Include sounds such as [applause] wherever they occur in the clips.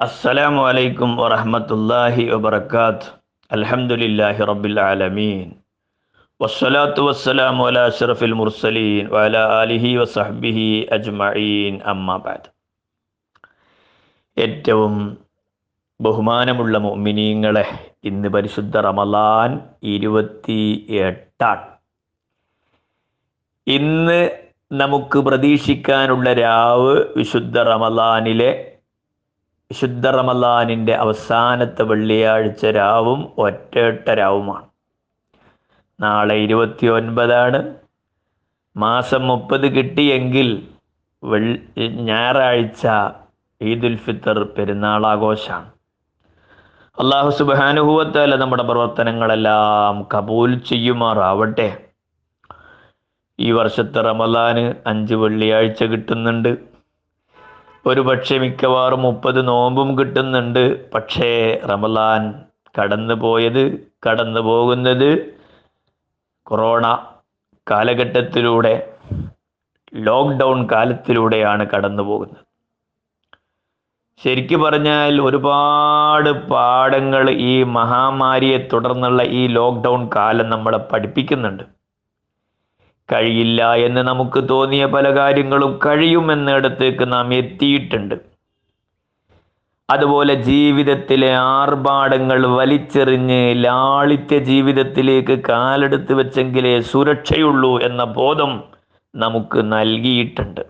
السلام عليكم ورحمة الله وبركاته الحمد لله رب العالمين والصلاة والسلام على أشرف المرسلين وعلى آله وصحبه أجمعين أما بعد ഏറ്റവും ബഹുമാനമുള്ള മുഅ്മിനീങ്ങളെ ഇന്ന് പരിശുദ്ധ റമലാൻ ഇരുപത്തി എട്ടാണ് ഇന്ന് നമുക്ക് പ്രതീക്ഷിക്കാനുള്ള രാവ് വിശുദ്ധ റമലാനിലെ വിശുദ്ധ റമലാനിന്റെ അവസാനത്തെ വെള്ളിയാഴ്ച രാവും ഒറ്റയൊട്ട രാവുമാണ്. നാളെ ഇരുപത്തി ഒൻപതാണ് മാസം മുപ്പത് കിട്ടിയെങ്കിൽ വെള്ളി ഞായറാഴ്ച ഈദുൽ ഫിത്തർ പെരുന്നാളാഘോഷമാണ് അള്ളാഹു സുബാനുഭവത്തല്ല നമ്മുടെ പ്രവർത്തനങ്ങളെല്ലാം കബൂൽ ചെയ്യുമാറാവട്ടെ. ഈ വർഷത്തെ റമലാന് അഞ്ച് വെള്ളിയാഴ്ച കിട്ടുന്നുണ്ട്. ഒരു പക്ഷേ മിക്കവാറും മുപ്പത് നോമ്പും കിട്ടുന്നുണ്ട്. പക്ഷേ റമലാൻ കടന്നു പോയത് കടന്നു പോകുന്നത് കൊറോണ കാലഘട്ടത്തിലൂടെ ലോക്ക്ഡൗൺ കാലത്തിലൂടെയാണ് കടന്നു പോകുന്നത് ശരിക്കു പറഞ്ഞാൽ ഒരുപാട് പാഠങ്ങൾ ഈ മഹാമാരിയെ തുടർന്നുള്ള ഈ ലോക്ക്ഡൗൺ കാലം നമ്മളെ പഠിപ്പിക്കുന്നുണ്ട്. കഴിയില്ല എന്ന് നമുക്ക് തോന്നിയ പല കാര്യങ്ങളും കഴിയുമെന്നിടത്തേക്ക് നാം എത്തിയിട്ടുണ്ട്. അതുപോലെ ജീവിതത്തിലെ ആർഭാടങ്ങൾ വലിച്ചെറിഞ്ഞ് ലാളിത്യ ജീവിതത്തിലേക്ക് കാലെടുത്ത് വെച്ചെങ്കിലേ സുരക്ഷയുള്ളൂ എന്ന ബോധം നമുക്ക് നൽകിയിട്ടുണ്ട്.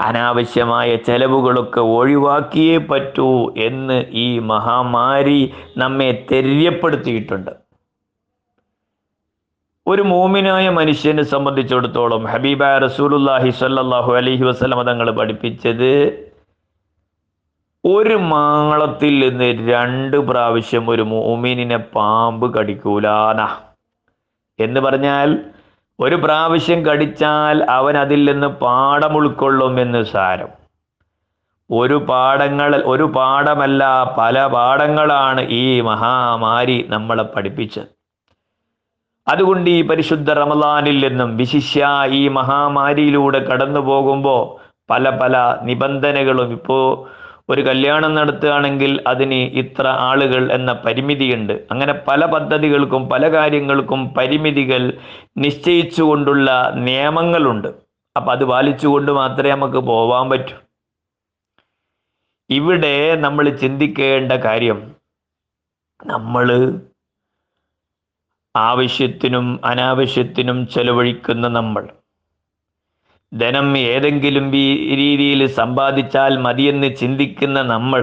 അനാവശ്യമായ ചെലവുകളൊക്കെ ഒഴിവാക്കിയേ പറ്റൂ എന്ന് ഈ മഹാമാരി നമ്മെ തെര്യപ്പെടുത്തിയിട്ടുണ്ട്. ഒരു മോമിനായ മനുഷ്യനെ സംബന്ധിച്ചിടത്തോളം ഹബീബ റസൂലുല്ലാഹി സല്ലാഹു അലഹി വസ്ലമ തങ്ങൾ പഠിപ്പിച്ചത് ഒരു മാളത്തിൽ നിന്ന് രണ്ട് പ്രാവശ്യം ഒരു മോമിനിനെ പാമ്പ് കടിക്കൂലാന എന്ന് പറഞ്ഞാൽ ഒരു പ്രാവശ്യം കടിച്ചാൽ അവൻ അതിൽ നിന്ന് പാഠം ഉൾക്കൊള്ളുമെന്ന് സാരം. ഒരു പാഠങ്ങൾ ഒരു പാഠമല്ല പല പാഠങ്ങളാണ് ഈ മഹാമാരി നമ്മളെ പഠിപ്പിച്ചത്. അതുകൊണ്ട് ഈ പരിശുദ്ധ റമദാനിൽ നിന്നും വിശിഷ്യ ഈ മഹാമാരിയിലൂടെ കടന്നു പോകുമ്പോൾ പല പല നിബന്ധനകളും ഇപ്പോൾ ഒരു കല്യാണം നടത്തുകയാണെങ്കിൽ അതിന് ഇത്ര ആളുകൾ എന്ന പരിമിതിയുണ്ട്. അങ്ങനെ പല പദ്ധതികൾക്കും പല കാര്യങ്ങൾക്കും പരിമിതികൾ നിശ്ചയിച്ചുകൊണ്ടുള്ള നിയമങ്ങളുണ്ട്. അപ്പം അത് പാലിച്ചുകൊണ്ട് മാത്രമേ നമുക്ക് പോവാൻ പറ്റൂ. ഇവിടെ നമ്മൾ ചിന്തിക്കേണ്ട കാര്യം നമ്മൾ ആവശ്യത്തിനും അനാവശ്യത്തിനും ചെലവഴിക്കുന്ന നമ്മൾ. ധനം ഏതെങ്കിലും രീതിയിൽ സമ്പാദിച്ചാൽ മതിയെന്ന് ചിന്തിക്കുന്ന നമ്മൾ.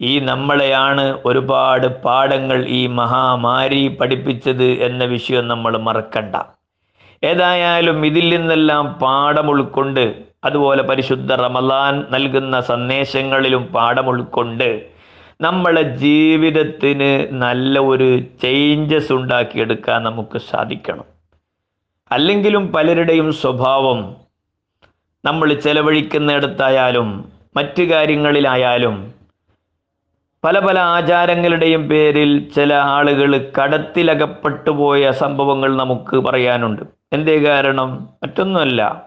ഈ നമ്മളെയാണ് ഒരുപാട് പാഠങ്ങൾ ഈ മഹാമാരി പഠിപ്പിച്ചത് എന്ന വിഷയം നമ്മൾ മറക്കണ്ട. ഏതായാലും ഇതിൽ നിന്നെല്ലാം പാഠം ഉൾക്കൊണ്ട് അതുപോലെ പരിശുദ്ധ റമലാൻ നൽകുന്ന സന്ദേശങ്ങളിലും പാഠം ഉൾക്കൊണ്ട് നമ്മളെ ജീവിതത്തിന് നല്ല ഒരു ചേഞ്ചസ് ഉണ്ടാക്കിയെടുക്കാൻ നമുക്ക് സാധിക്കണം. അല്ലെങ്കിലും പലരുടെയും സ്വഭാവം നമ്മൾ ചെലവഴിക്കുന്നിടത്തായാലും മറ്റു കാര്യങ്ങളിലായാലും പല പല ആചാരങ്ങളുടെയും പേരിൽ ചില ആളുകൾ കടത്തിലകപ്പെട്ടു പോയ സംഭവങ്ങൾ നമുക്ക് പറയാനുണ്ട്. എന്തേ കാരണം? മറ്റൊന്നുമല്ല.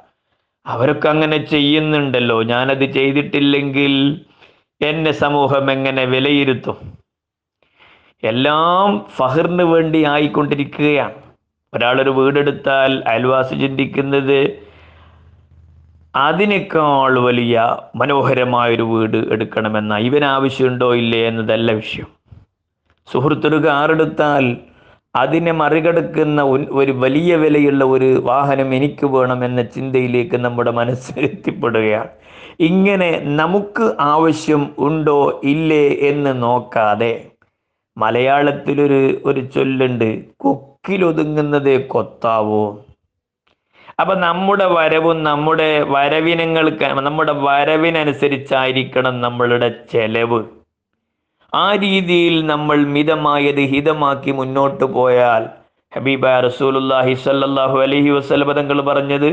അവരൊക്കെ അങ്ങനെ ചെയ്യുന്നുണ്ടല്ലോ. ഞാനത് ചെയ്തിട്ടില്ലെങ്കിൽ എന്നെ സമൂഹം എങ്ങനെ വിലയിരുത്തും? എല്ലാം ഫഹറിന് വേണ്ടി ആയിക്കൊണ്ടിരിക്കുകയാണ്. ഒരാളൊരു വീടെടുത്താൽ അയൽവാസി ചിന്തിക്കുന്നത് അതിനേക്കാൾ വലിയ മനോഹരമായൊരു വീട് എടുക്കണമെന്ന. ഇവൻ ആവശ്യമുണ്ടോ ഇല്ലേ എന്നതല്ല വിഷയം. സുഹൃത്തൊരു കാറെടുത്താൽ അതിനെ മറികടക്കുന്ന ഒരു വലിയ വിലയുള്ള ഒരു വാഹനം എനിക്ക് വേണമെന്ന ചിന്തയിലേക്ക് നമ്മുടെ മനസ്സ് [laughs] എത്തിപ്പെടുകയാണ്. ഇങ്ങനെ നമുക്ക് ആവശ്യം ഉണ്ടോ ഇല്ലേ എന്ന് നോക്കാതെ മലയാളത്തിലൊരു ഒരു ചൊല്ലുണ്ട് കൊക്കിലൊതുങ്ങുന്നത് കൊത്താവോ? അപ്പൊ നമ്മുടെ വരവും നമ്മുടെ വരവിനങ്ങൾക്ക് നമ്മുടെ വരവിനനുസരിച്ചായിരിക്കണം നമ്മളുടെ ചെലവ്. ആ രീതിയിൽ നമ്മൾ മിതമായത് ഹിതമാക്കി മുന്നോട്ട് പോയാൽ ഹബീബ റസൂലുല്ലാഹി സല്ലാഹു അലൈഹി വസല്ലം തങ്ങൾ പറഞ്ഞത്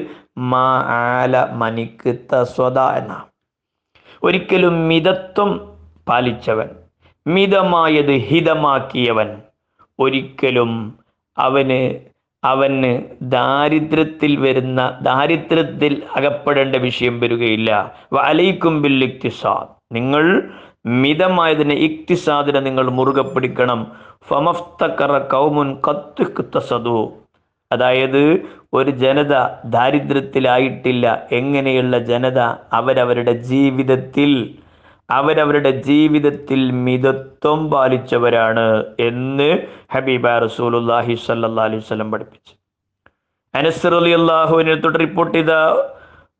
മാ ആല മനിക്ക് തസ്വത എന്ന ഒരിക്കലും മിതത്വം പാലിച്ചവൻ മിതമായത് ഹിതമാക്കിയവൻ ഒരിക്കലും അവന് അവന് ദാരിദ്ര്യത്തിൽ വരുന്ന ദാരിദ്ര്യത്തിൽ അകപ്പെടേണ്ട വിഷയം വരികയില്ല. വലൈക്കും ബില്ലിക്തിസാദ് നിങ്ങൾ മിതമായതിനെ ഇക്തിസാദിനെ നിങ്ങൾ മുറുകെ പിടിക്കണം. ഫമഫ്തക്കറ കൗമുൻ കത്തുസതു അതായത് ഒരു ജനത ദാരിദ്ര്യത്തിലായിട്ടില്ല. എങ്ങനെയുള്ള ജനത? അവരവരുടെ ജീവിതത്തിൽ അവരവരുടെ ജീവിതത്തിൽ മിതത്വം പാലിച്ചവരാണ് എന്ന് ഹബീബ റസൂലുല്ലാഹി സല്ലല്ലാഹു അലൈഹി വസല്ലം പഠിപ്പിച്ചു. അനസ് അള്ളാഹുവിനെ തൊട്ട് റിപ്പോർട്ട് ചെയ്ത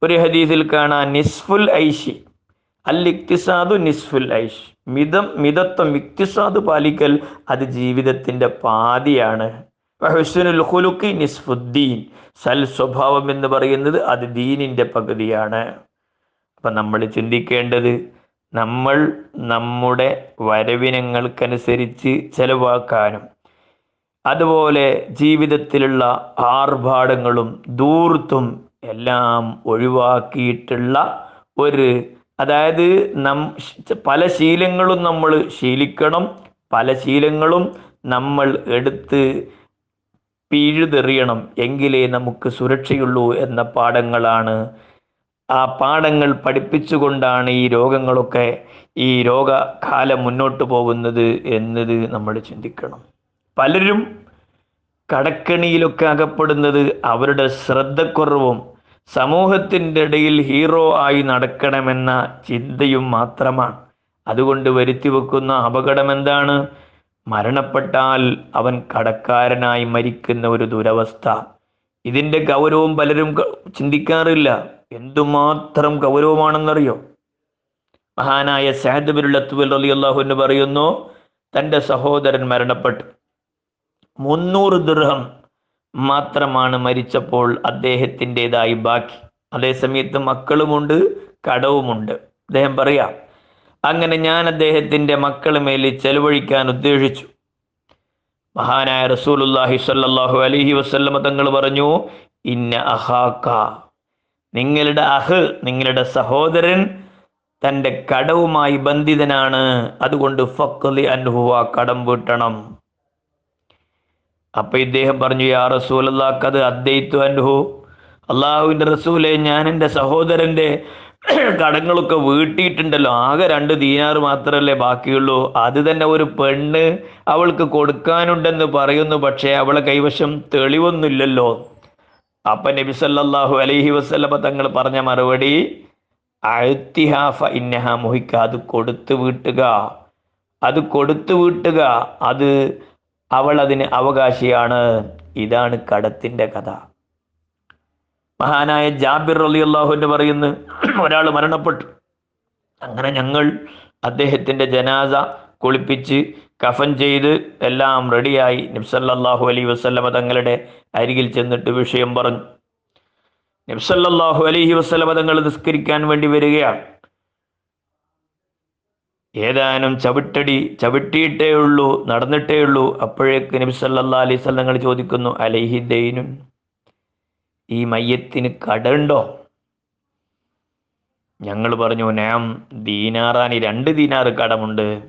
ഒരു ഹദീസിൽ കാണാൻ നിസ്ഫുൽ ഐഷി. അൽ നിസ്ഫുൽ ഐഷ്. മിതം മിതത്വം ഇക്തിസാദ് പാലിക്കൽ അത് ജീവിതത്തിന്റെ പാതിയാണ്. നിസ്ഫുദ്ദീൻ. സൽ സ്വഭാവം എന്ന് പറയുന്നത് അത് ദീനിന്റെ പകുതിയാണ്. അപ്പൊ നമ്മൾ ചിന്തിക്കേണ്ടത് നമ്മൾ നമ്മുടെ വരവിനങ്ങൾക്കനുസരിച്ച് ചെലവാക്കാനും അതുപോലെ ജീവിതത്തിലുള്ള ആർഭാടങ്ങളും ദൂർത്തും എല്ലാം ഒഴിവാക്കിയിട്ടുള്ള ഒരു അതായത് നം പല ശീലങ്ങളും നമ്മൾ ശീലിക്കണം. പല ശീലങ്ങളും നമ്മൾ എടുത്ത് പിഴുതെറിയണം എങ്കിലേ നമുക്ക് സുരക്ഷയുള്ളൂ എന്ന പാഠങ്ങളാണ്. ആ പാഠങ്ങൾ പഠിപ്പിച്ചുകൊണ്ടാണ് ഈ രോഗങ്ങളൊക്കെ ഈ രോഗകാലം മുന്നോട്ട് പോകുന്നത് എന്നത് നമ്മൾ ചിന്തിക്കണം. പലരും കടക്കണിയിലൊക്കെ അകപ്പെടുന്നത് അവരുടെ ശ്രദ്ധക്കുറവും സമൂഹത്തിന്റെ ഇടയിൽ ഹീറോ ആയി നടക്കണമെന്ന ചിന്തയും മാത്രമാണ്. അതുകൊണ്ട് വരുത്തി വെക്കുന്ന അപകടം എന്താണ്? മരണപ്പെട്ടാൽ അവൻ കടക്കാരനായി മരിക്കുന്ന ഒരു ദുരവസ്ഥ. ഇതിന്റെ ഗൗരവം പലരും ചിന്തിക്കാറില്ല. എന്തുമാത്രം ഗൗരവമാണെന്നറിയോ? മഹാനായ സഹദ് ബിരുള്ളത്തുവൽ അലി പറയുന്നു തന്റെ സഹോദരൻ മരണപ്പെട്ടു. മുന്നൂറ് ദൃഹം മാത്രമാണ് മരിച്ചപ്പോൾ അദ്ദേഹത്തിന്റെതായി ബാക്കി. അതേസമയത്ത് മക്കളുമുണ്ട് കടവുമുണ്ട്. അദ്ദേഹം പറയാം അങ്ങനെ ഞാൻ അദ്ദേഹത്തിന്റെ മക്കളെ മേൽ ചെലവഴിക്കാൻ ഉദ്ദേശിച്ചു. മഹാനായ റസൂലുല്ലാഹി സല്ലാഹു അലഹി വസല്ലമ തങ്ങൾ പറഞ്ഞു ഇന്ന അഹാക്ക നിങ്ങളുടെ അഹ് നിങ്ങളുടെ സഹോദരൻ തന്റെ കടവുമായി ബന്ധിതനാണ്. അതുകൊണ്ട് ഫക്കലി അനുഭവ കടം വീട്ടണം. അപ്പൊ ഇദ്ദേഹം പറഞ്ഞു യാ റസൂൽ റസൂലല്ലാക്കത് അദ്ദൈത്തു അൻഹു. അള്ളാഹുവിന്റെ റസൂലെ ഞാൻ എന്റെ സഹോദരന്റെ [clears throat] കടങ്ങളൊക്കെ വീട്ടിയിട്ടുണ്ടല്ലോ. ആകെ രണ്ട് ദീനാറ് മാത്രമല്ലേ ബാക്കിയുള്ളൂ. അത് തന്നെ ഒരു പെണ്ണ് അവൾക്ക് കൊടുക്കാനുണ്ടെന്ന് പറയുന്നു പക്ഷേ അവളെ കൈവശം തെളിവൊന്നുമില്ലല്ലോ. അപ്പൊ നബി സല്ലല്ലാഹു അലൈഹി വസല്ലമ തങ്ങൾ പറഞ്ഞ മറുപടി അഴുത്തിഹാഫ ഇന്നഹ മുഹിക്ക. അത് കൊടുത്തു വീട്ടുക. അത് കൊടുത്തു വീട്ടുക. അത് അവൾ അതിന് അവകാശിയാണ്. ഇതാണ് കടത്തിന്റെ കഥ. മഹാനായ ജാബിർ അലി അള്ളാഹുവിന്റെ പറയുന്നു ഒരാൾ മരണപ്പെട്ടു. അങ്ങനെ ഞങ്ങൾ അദ്ദേഹത്തിന്റെ ജനാസ കുളിപ്പിച്ച് കഫൻ ചെയ്ത് എല്ലാം റെഡിയായി. നിബ്സല്ലാഹു അലൈ വസ്ലമ തങ്ങളുടെ അരികിൽ ചെന്നിട്ട് വിഷയം പറഞ്ഞു. നിബ്സല്ലാഹു അലൈഹി വസ്ലമ തങ്ങൾ നിസ്കരിക്കാൻ വേണ്ടി വരികയാണ്. ഏതാനും ചവിട്ടടി ചവിട്ടിയിട്ടേ ഉള്ളൂ നടന്നിട്ടേ ഉള്ളൂ അപ്പോഴേക്ക് നബി സല്ലാ അലൈഹി സ്വലങ്ങൾ ചോദിക്കുന്നു അലൈഹി ദൈനുൻ? ഈ മയ്യത്തിന് കടണ്ടോ ഞങ്ങൾ പറഞ്ഞു നാം ദീനാറാനി രണ്ട് ദീനാറ് കടമുണ്ട്.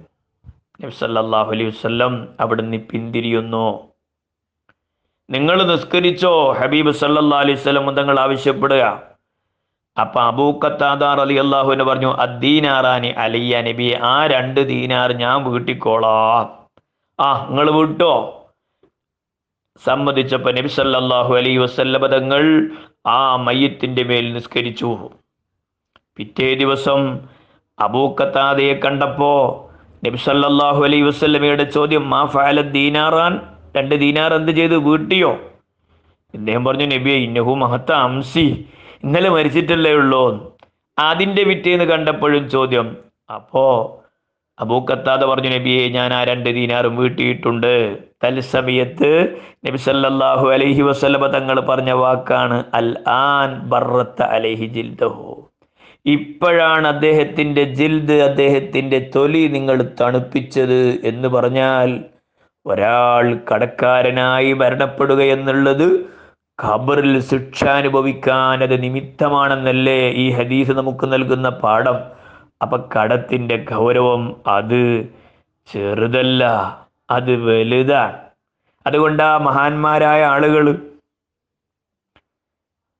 നബി സല്ലല്ലാഹു അലൈഹി വസല്ലം അവിടുന്ന് പിന്തിരിയുന്നു. നിങ്ങൾ നിസ്കരിച്ചോ ഹബീബ് സല്ലാ അലൈഹി സ്വലം തങ്ങൾ ആവശ്യപ്പെടുക. അപ്പൊ അബൂക്കത്താദാർ അലി അള്ളാഹുവിന് പറഞ്ഞു അദ്ദീനാറാനി അലിയ നബി ആ രണ്ട് ദീനാർ ഞാൻ വീട്ടിക്കോളാം. ആ നിങ്ങൾ വിട്ടോ? സമ്മതിച്ചപ്പോ നബി സല്ലാഹു അലൈഹി വസല്ലമ തങ്ങൾ ആ മയ്യത്തിന്റെ മേൽ നിസ്കരിച്ചു. പിറ്റേ ദിവസം അബൂക്കത്താദയെ കണ്ടപ്പോ നബി സല്ലാഹു അലൈഹി വസ്ല്ലമയുടെ ചോദ്യം മാ ഫാല ദീനാറാൻ? രണ്ട് ദീനാർ എന്ത് ചെയ്തു? വീട്ടിയോ? ഇദ്ദേഹം പറഞ്ഞു നബിയെ ഇന്നഹു മഹത്ത അംസി. ഇന്നലെ മരിച്ചിട്ടല്ലേ ഉള്ളൂ. അതിന്റെ വിറ്റേന്ന് കണ്ടപ്പോഴും ചോദ്യം അപ്പോ അബൂ അബൂക്കത്താതെ പറഞ്ഞു നബിയെ ഞാൻ ആ രണ്ട് ദീനാറും വീട്ടിയിട്ടുണ്ട്. തൽസമയത്ത് നബി സല്ലല്ലാഹു അലൈഹി വസല്ലമ തങ്ങൾ പറഞ്ഞ വാക്കാണ് അൽ ആൻ ബർറത്ത അലൈഹി ജിൽദഹു. ഇപ്പോഴാണ് അദ്ദേഹത്തിന്റെ ജിൽദ് അദ്ദേഹത്തിന്റെ തൊലി നിങ്ങൾ തണുപ്പിച്ചത് എന്ന് പറഞ്ഞാൽ ഒരാൾ കടക്കാരനായി മരണപ്പെടുക എന്നുള്ളത് ഖബറിൽ ശിക്ഷ അനുഭവിക്കാൻ അത് നിമിത്തമാണെന്നല്ലേ ഈ ഹദീസ് നമുക്ക് നൽകുന്ന പാഠം. അപ്പൊ കടത്തിന്റെ ഗൗരവം അത് ചെറുതല്ല അത് വലുതാണ്. അതുകൊണ്ട് ആ മഹാന്മാരായ ആളുകൾ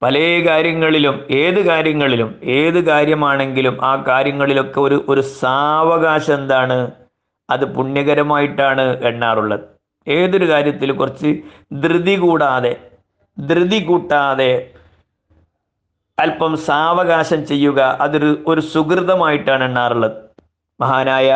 പല കാര്യങ്ങളിലും ഏത് കാര്യങ്ങളിലും ഏത് കാര്യമാണെങ്കിലും ആ കാര്യങ്ങളിലൊക്കെ ഒരു ഒരു സാവകാശം എന്താണ്? അത് പുണ്യകരമായിട്ടാണ് എണ്ണാറുള്ളത്. ഏതൊരു കാര്യത്തിൽ കുറച്ച് ധൃതി കൂടാതെ ധൃതി കൂട്ടാതെ അല്പം സാവകാശം ചെയ്യുക അതൊരു ഒരു സുഹൃതമായിട്ടാണ് എണ്ണാറുള്ളത്. മഹാനായ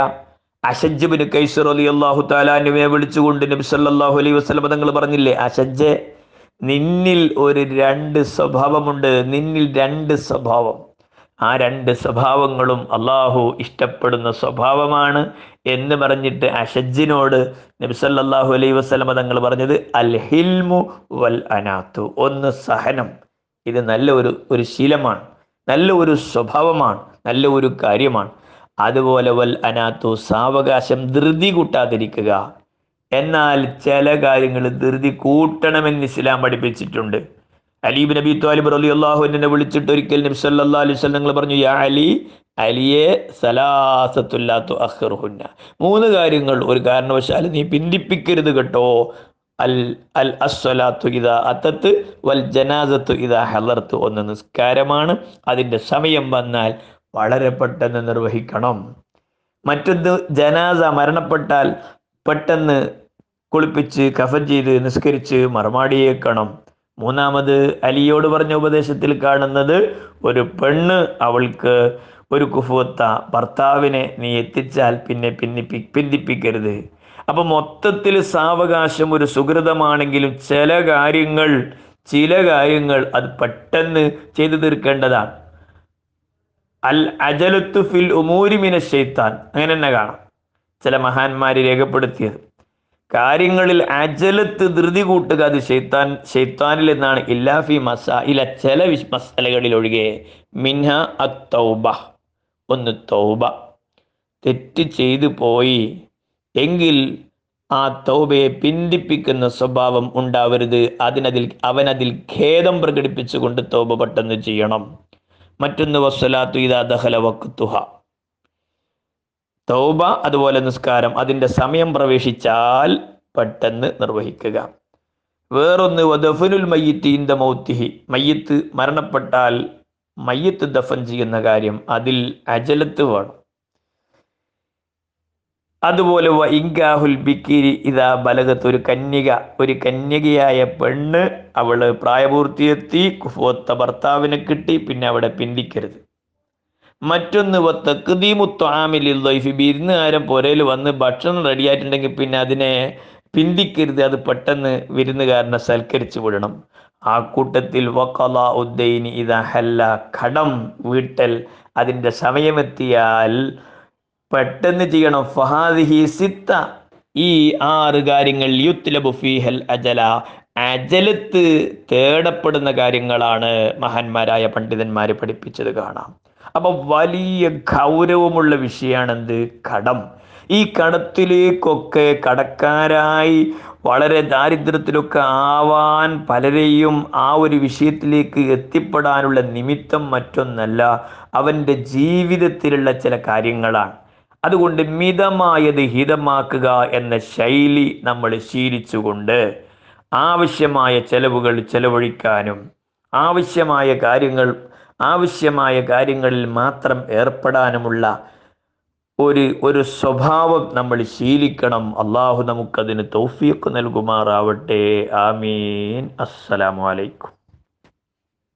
അഷജ്ബിന് കൈസർ അലി അള്ളാഹു താലാനുവെ വിളിച്ചുകൊണ്ട് നബി സല്ലല്ലാഹു അലൈഹി തങ്ങൾ പറഞ്ഞില്ലേ അഷജ്ജെ നിന്നിൽ ഒരു രണ്ട് സ്വഭാവമുണ്ട് നിന്നിൽ രണ്ട് സ്വഭാവം. ആ രണ്ട് സ്വഭാവങ്ങളും അള്ളാഹു ഇഷ്ടപ്പെടുന്ന സ്വഭാവമാണ് എന്ന് പറഞ്ഞിട്ട് അഷജിനോട് നബി അലൈ വസ്ലമ തങ്ങൾ പറഞ്ഞത് അൽ ഹിൽമു വൽ അനാത്തു. ഒന്ന് സഹനം. ഇത് നല്ല ഒരു ഒരു ശീലമാണ്. നല്ല ഒരു സ്വഭാവമാണ്. നല്ല ഒരു കാര്യമാണ്. അതുപോലെ വൽ അനാത്തു സാവകാശം ധൃതി കൂട്ടാതിരിക്കുക. എന്നാൽ ചില കാര്യങ്ങൾ ധൃതി കൂട്ടണമെന്ന് ഇസ്ലാം പഠിപ്പിച്ചിട്ടുണ്ട്. അലീബ് നബി താലിബ് അലി അള്ളാഹുവിനെ വിളിച്ചിട്ട് ഒരിക്കൽ നബി സല്ലല്ലാഹു അലൈഹി വസല്ലം നിങ്ങൾ പറഞ്ഞു യാ അലി അലിയെ സലാസത്തുല്ലാത്തു അഹ്റുഹുന്ന മൂന്ന് കാര്യങ്ങൾ. ഒരു കാരണവശാലും നീ പിന്തിപ്പിക്കരുത് കേട്ടോ. അൽ അൽ അസ്വലാത്തു ഇതാ അത്തത്ത് വൽ ജനാസത്തു ഇതാ ഹലർത്ത് ഒന്ന് നിസ്കാരമാണ്. അതിന്റെ സമയം വന്നാൽ വളരെ പെട്ടെന്ന് നിർവഹിക്കണം. മറ്റൊന്ന് ജനാസ മരണപ്പെട്ടാൽ പെട്ടെന്ന് കുളിപ്പിച്ച് കഫൻ ചെയ്ത് നിസ്കരിച്ച് മറുമാടിയേക്കണം മൂന്നാമത് അലിയോട് പറഞ്ഞ ഉപദേശത്തിൽ കാണുന്നത് ഒരു പെണ്ണ് അവൾക്ക് ഒരു കുഫുവത്ത ഭർത്താവിനെ നീ എത്തിച്ചാൽ പിന്നെ പിന്നിപ്പി പിന്തിപ്പിക്കരുത്. അപ്പൊ മൊത്തത്തിൽ സാവകാശം ഒരു സുഹൃതമാണെങ്കിലും ചില കാര്യങ്ങൾ ചില കാര്യങ്ങൾ അത് പെട്ടെന്ന് ചെയ്തു തീർക്കേണ്ടതാണ്. അൽ അജലത്തു ഫിൽ ഉമൂരിമിന ഷെയ്ത്താൻ അങ്ങനെ തന്നെ കാണാം. ചില മഹാന്മാര് രേഖപ്പെടുത്തിയത്. കാര്യങ്ങളിൽ അജലത്ത് ധൃതി കൂട്ടുക അത് ഷെയ്ത്താൻ ഷെയ്ത്താനിൽ നിന്നാണ് ഇല്ലാഫി മസ ഇല ചില മസലകളിൽ ഒഴികെ. മിൻഹ അത്തൗബ. ഒന്ന് തൗബ. തെറ്റ് ചെയ്തു പോയി. എങ്കിൽ ആ തൗബയെ പിന്തിപ്പിക്കുന്ന സ്വഭാവം ഉണ്ടാവരുത്. അതിനതിൽ അവനതിൽ ഖേദം പ്രകടിപ്പിച്ചുകൊണ്ട് തൗബ പെട്ടെന്ന് ചെയ്യണം. മറ്റൊന്ന് വസ്സലാത്തു ഇതാ ദഹല വക്തുഹ തൗബ അതുപോലെ നിസ്കാരം. അതിന്റെ സമയം പ്രവേശിച്ചാൽ പെട്ടെന്ന് നിർവഹിക്കുക. വേറൊന്ന് വദഫനുൽ മയ്യത്ത് ഇന്ത മൗത്തിഹി. മയ്യത്ത് മരണപ്പെട്ടാൽ മയ്യത്ത് ദഫൻ ചെയ്യുന്ന കാര്യം അതിൽ അജലത്ത് വേണം. അതുപോലെ വ ഇങ്കാഹുൽ ബിക്കിരി ഇതാ ബലകത്ത് ഒരു കന്യക ഒരു കന്യകയായ പെണ്ണ് അവൾ പ്രായപൂർത്തിയെത്തി കുഫോത്ത ഭർത്താവിനെ കിട്ടി പിന്നെ അവിടെ പിന്തിക്കരുത്. മറ്റൊന്ന് തക്കുദീമുത്വാമിലിൽ ദൈഫി. വിരുന്നുകാരൻ പുരയിൽ വന്ന് ഭക്ഷണം റെഡിയായിട്ടുണ്ടെങ്കിൽ പിന്നെ അതിനെ പിന്തിക്കരുത്. അത് പെട്ടെന്ന് വിരുന്നുകാരനെ സൽക്കരിച്ചു വിടണം. ആ കൂട്ടത്തിൽ വക്കല ഉദ്ദൈനി ഇതഹല്ല കടം വീട്ടൽ. അതിന്റെ സമയമെത്തിയാൽ പെട്ടെന്ന് ചെയ്യണം. ഫഹാദിഹി സിത്ത. ഈ ആറ് കാര്യങ്ങൾ യുത്ലബു ഫീഹൽ അജല. അജലത്ത് തേടപ്പെടുന്ന കാര്യങ്ങളാണ് മഹാന്മാരായ പണ്ഡിതന്മാർ പഠിപ്പിച്ചത് കാണാം. അപ്പൊ വലിയ ഗൗരവമുള്ള വിഷയമാണ് എന്ത് കടം. ഈ കടത്തിലേക്കൊക്കെ കടക്കാരായി വളരെ ദാരിദ്ര്യത്തിലൊക്കെ ആവാൻ പലരെയും ആ ഒരു വിഷയത്തിലേക്ക് എത്തിപ്പെടാനുള്ള നിമിത്തം മറ്റൊന്നല്ല അവന്റെ ജീവിതത്തിലുള്ള ചില കാര്യങ്ങളാണ്. അതുകൊണ്ട് മിതമായത് ഹിതമാക്കുക എന്ന ശൈലി നമ്മൾ ശീലിച്ചുകൊണ്ട് ആവശ്യമായ ചെലവുകൾ ചെലവഴിക്കാനും ആവശ്യമായ കാര്യങ്ങൾ ആവശ്യമായ കാര്യങ്ങളിൽ മാത്രം ഏർപ്പെടാനുമുള്ള ഒരു ഒരു സ്വഭാവം നമ്മൾ ശീലിക്കണം. അള്ളാഹു നമുക്കതിന് തൗഫീഖ് നൽകുമാറാവട്ടെ. ആമീൻ. അസ്സലാമു അലൈക്കും.